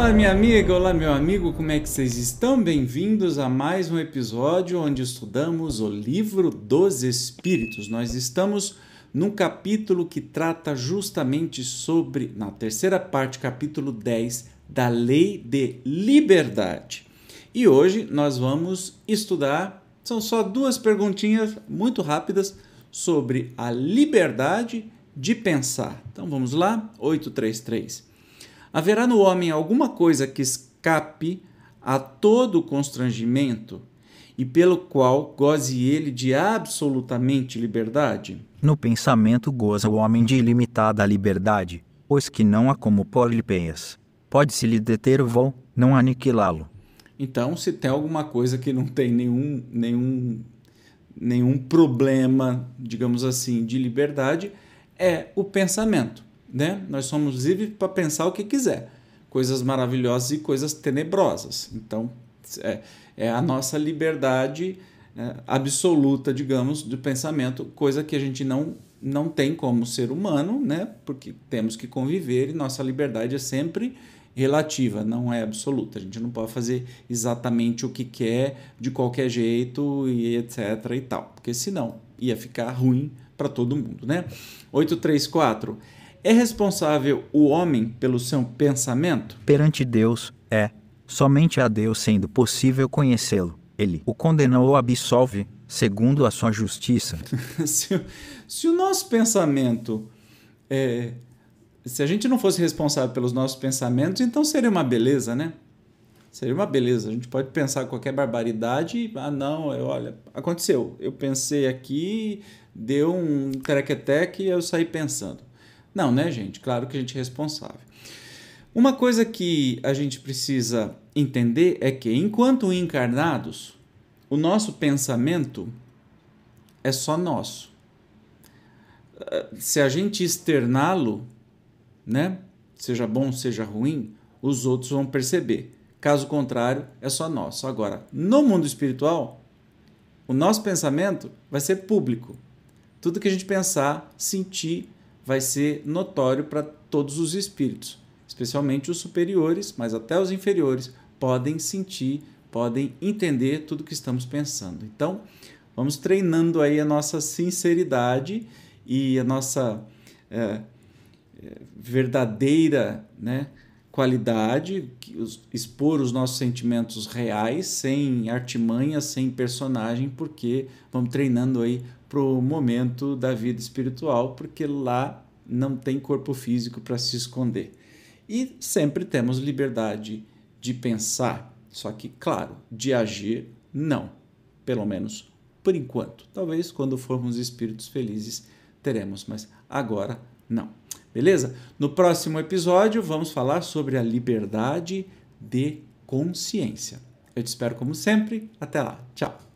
Olá, minha amiga, olá, meu amigo, como é que vocês estão? Bem-vindos a mais um episódio onde estudamos o livro dos Espíritos. Nós estamos num capítulo que trata justamente sobre, na terceira parte, capítulo 10, da lei de liberdade. E hoje nós vamos estudar, são só duas perguntinhas muito rápidas sobre a liberdade de pensar. Então vamos lá, 833. Haverá no homem alguma coisa que escape a todo constrangimento e pelo qual goze ele de absolutamente liberdade? No pensamento goza o homem de ilimitada liberdade, pois que não há como polipeias. Pode-se lhe deter o voo, não aniquilá-lo. Então, se tem alguma coisa que não tem nenhum, nenhum, nenhum problema, digamos assim, de liberdade, é o pensamento né? Nós somos livres para pensar o que quiser, coisas maravilhosas e coisas tenebrosas. Então, é, é a nossa liberdade é, absoluta, digamos, de pensamento, coisa que a gente não não tem como ser humano, né? Porque temos que conviver e nossa liberdade é sempre relativa, não é absoluta. A gente não pode fazer exatamente o que quer de qualquer jeito e etc e tal, porque senão ia ficar ruim para todo mundo, né? 834 é responsável o homem pelo seu pensamento? Perante Deus, é. Somente a Deus sendo possível conhecê-lo. Ele o condenou ou absolve, segundo a sua justiça. se, se, o nosso pensamento. É, se a gente não fosse responsável pelos nossos pensamentos, então seria uma beleza, né? Seria uma beleza. A gente pode pensar qualquer barbaridade e, ah, não, eu, olha, aconteceu. Eu pensei aqui, deu um terequeteque e eu saí pensando. Não, né, gente? Claro que a gente é responsável. Uma coisa que a gente precisa entender é que, enquanto encarnados, o nosso pensamento é só nosso. Se a gente externá-lo, né, seja bom, seja ruim, os outros vão perceber. Caso contrário, é só nosso. Agora, no mundo espiritual, o nosso pensamento vai ser público. Tudo que a gente pensar, sentir, vai ser notório para todos os espíritos, especialmente os superiores, mas até os inferiores podem sentir, podem entender tudo que estamos pensando. Então, vamos treinando aí a nossa sinceridade e a nossa é, verdadeira né, qualidade, expor os nossos sentimentos reais, sem artimanha, sem personagem, porque vamos treinando aí para o momento da vida espiritual, porque lá não tem corpo físico para se esconder. E sempre temos liberdade de pensar, só que, claro, de agir, não. Pelo menos por enquanto. Talvez quando formos espíritos felizes teremos, mas agora não. Beleza? No próximo episódio vamos falar sobre a liberdade de consciência. Eu te espero como sempre. Até lá. Tchau.